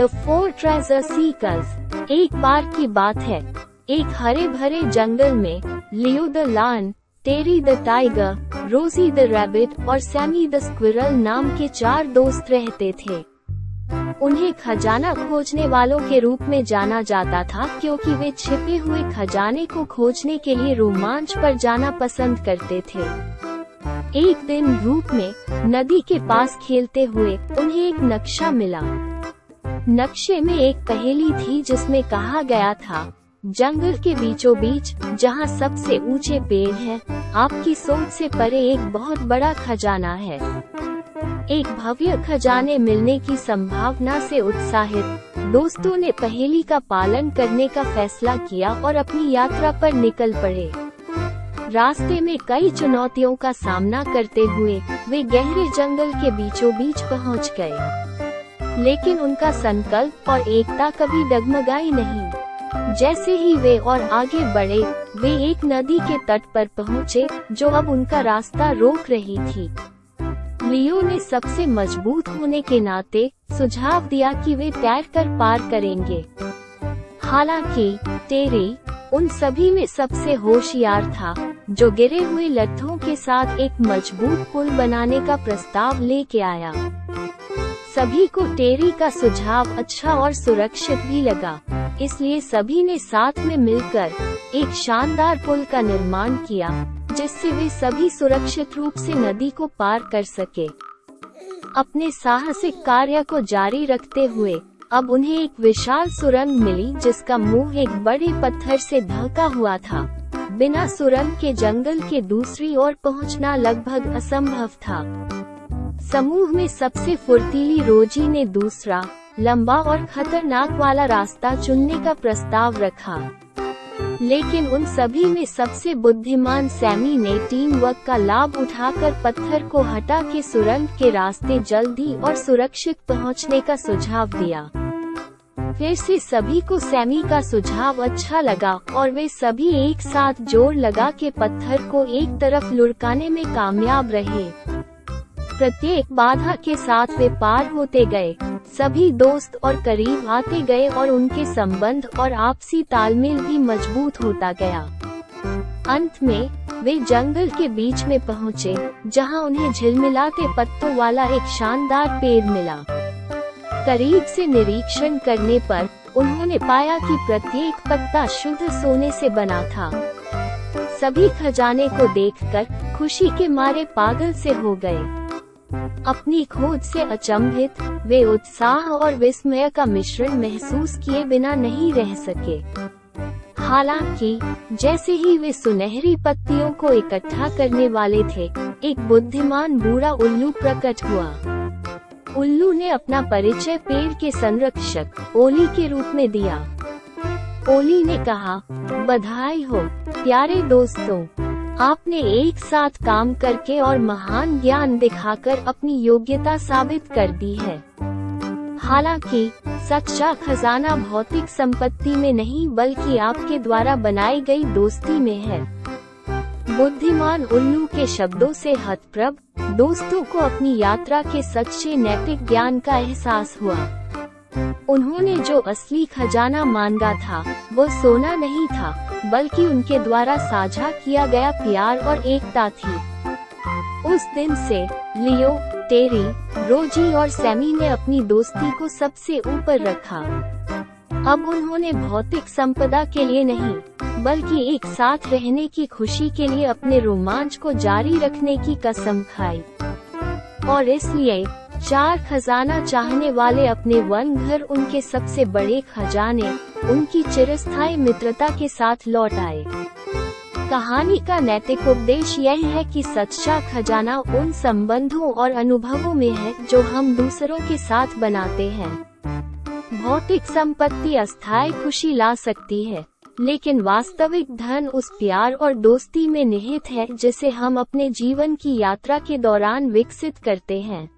The four treasure seekers एक बार की बात है। एक हरे भरे जंगल में Leo the lion Terry the tiger Rosie the rabbit और सैमी द स्क्विरल नाम के चार दोस्त रहते थे। उन्हें खजाना खोजने वालों के रूप में जाना जाता था क्योंकि वे छिपे हुए खजाने को खोजने के लिए रोमांच पर जाना पसंद करते थे। एक दिन रूप में, नदी के पास खेलते हुए, उन्हें एक नक्शा मिला। नक्शे में एक पहेली थी जिसमें कहा गया था जंगल के बीचों बीच जहाँ सबसे ऊँचे पेड़ हैं, आपकी सोच से परे एक बहुत बड़ा खजाना है। एक भव्य खजाने मिलने की संभावना से उत्साहित दोस्तों ने पहेली का पालन करने का फैसला किया और अपनी यात्रा पर निकल पड़े। रास्ते में कई चुनौतियों का सामना करते हुए वे गहरे जंगल के बीचों बीच पहुँच गए। लेकिन उनका संकल्प और एकता कभी डगमगाई नहीं। जैसे ही वे और आगे बढ़े, वे एक नदी के तट पर पहुँचे, जो अब उनका रास्ता रोक रही थी। लियो ने सबसे मज़बूत होने के नाते सुझाव दिया कि वे तैर कर पार करेंगे। हालाँकि, टेरी, उन सभी में सबसे होशियार था, जो गिरे हुए लट्ठों के साथ एक मज़बूत पुल बनाने का प्रस्ताव लेके आया। सभी को टेरी का सुझाव अच्छा और सुरक्षित भी लगा। इसलिए सभी ने साथ में मिलकर एक शानदार पुल का निर्माण किया, जिससे वे सभी सुरक्षित रूप से नदी को पार कर सके। अपने साहसिक कार्य को जारी रखते हुए, अब उन्हें एक विशाल सुरंग मिली, जिसका मुँह एक बड़े पत्थर से ढका हुआ था। बिना सुरंग के जंगल के दूसरी ओर पहुँचना लगभग असंभव था। समूह में सबसे फुर्तीली रोजी ने दूसरा, लंबा और खतरनाक वाला रास्ता चुनने का प्रस्ताव रखा। लेकिन उन सभी में सबसे बुद्धिमान सैमी ने टीम वर्क का लाभ उठाकर पत्थर को हटा के सुरंग के रास्ते जल्दी और सुरक्षित पहुँचने का सुझाव दिया। फिर से सभी को सैमी का सुझाव अच्छा लगा और वे सभी एक साथ ज़ोर लगा के पत्थर को एक तरफ़ लुढ़काने में कामयाब रहे। प्रत्येक बाधा के साथ वे पार होते गए। सभी दोस्त और करीब आते गए और उनके संबंध और आपसी तालमेल भी मज़बूत होता गया। अंत में, वे जंगल के बीच में पहुँचे, जहाँ उन्हें झिलमिलाते पत्तों वाला एक शानदार पेड़ मिला। करीब से निरीक्षण करने पर, उन्होंने पाया कि प्रत्येक पत्ता शुद्ध सोने से बना था। सभी खजाने को देखकर, खुशी के मारे पागल से हो गए। अपनी खोज से अचंभित, वे उत्साह और विस्मय का मिश्रण महसूस किए बिना नहीं रह सके। हालाँकि, जैसे ही वे सुनहरी पत्तियों को इकट्ठा करने वाले थे, एक बुद्धिमान बूढ़ा उल्लू प्रकट हुआ। उल्लू ने अपना परिचय पेड़ के संरक्षक, ओली के रूप में दिया। ओली ने कहा, बधाई हो, प्यारे दोस्तों। आपने एक साथ काम करके और महान ज्ञान दिखाकर अपनी योग्यता साबित कर दी है। हालाँकि, सच्चा खजाना भौतिक संपत्ति में नहीं, बल्कि आपके द्वारा बनाई गई दोस्ती में है। बुद्धिमान उल्लू के शब्दों से हतप्रभ, दोस्तों को अपनी यात्रा के सच्चे नैतिक ज्ञान का एहसास हुआ। उन्होंने जो असली खजाना मांगा था, वो सोना नहीं था, बल्कि उनके द्वारा साझा किया गया प्यार और एकता थी। उस दिन से, लियो, टेरी, रोजी और सैमी ने अपनी दोस्ती को सबसे ऊपर रखा। अब उन्होंने भौतिक संपदा के लिए नहीं, बल्कि एक साथ रहने की खुशी के लिए अपने रोमांच को जारी रखने की कसम खाई। और इसलिए चार खजाना चाहने वाले अपने वन घर उनके सबसे बड़े खजाने, उनकी चिरस्थायी मित्रता के साथ लौट आए। कहानी का नैतिक उपदेश यह है कि सच्चा खजाना उन संबंधों और अनुभवों में है जो हम दूसरों के साथ बनाते हैं। भौतिक संपत्ति अस्थायी खुशी ला सकती है, लेकिन वास्तविक धन उस प्यार और दोस्ती में निहित है जिसे हम अपने जीवन की यात्रा के दौरान विकसित करते हैं।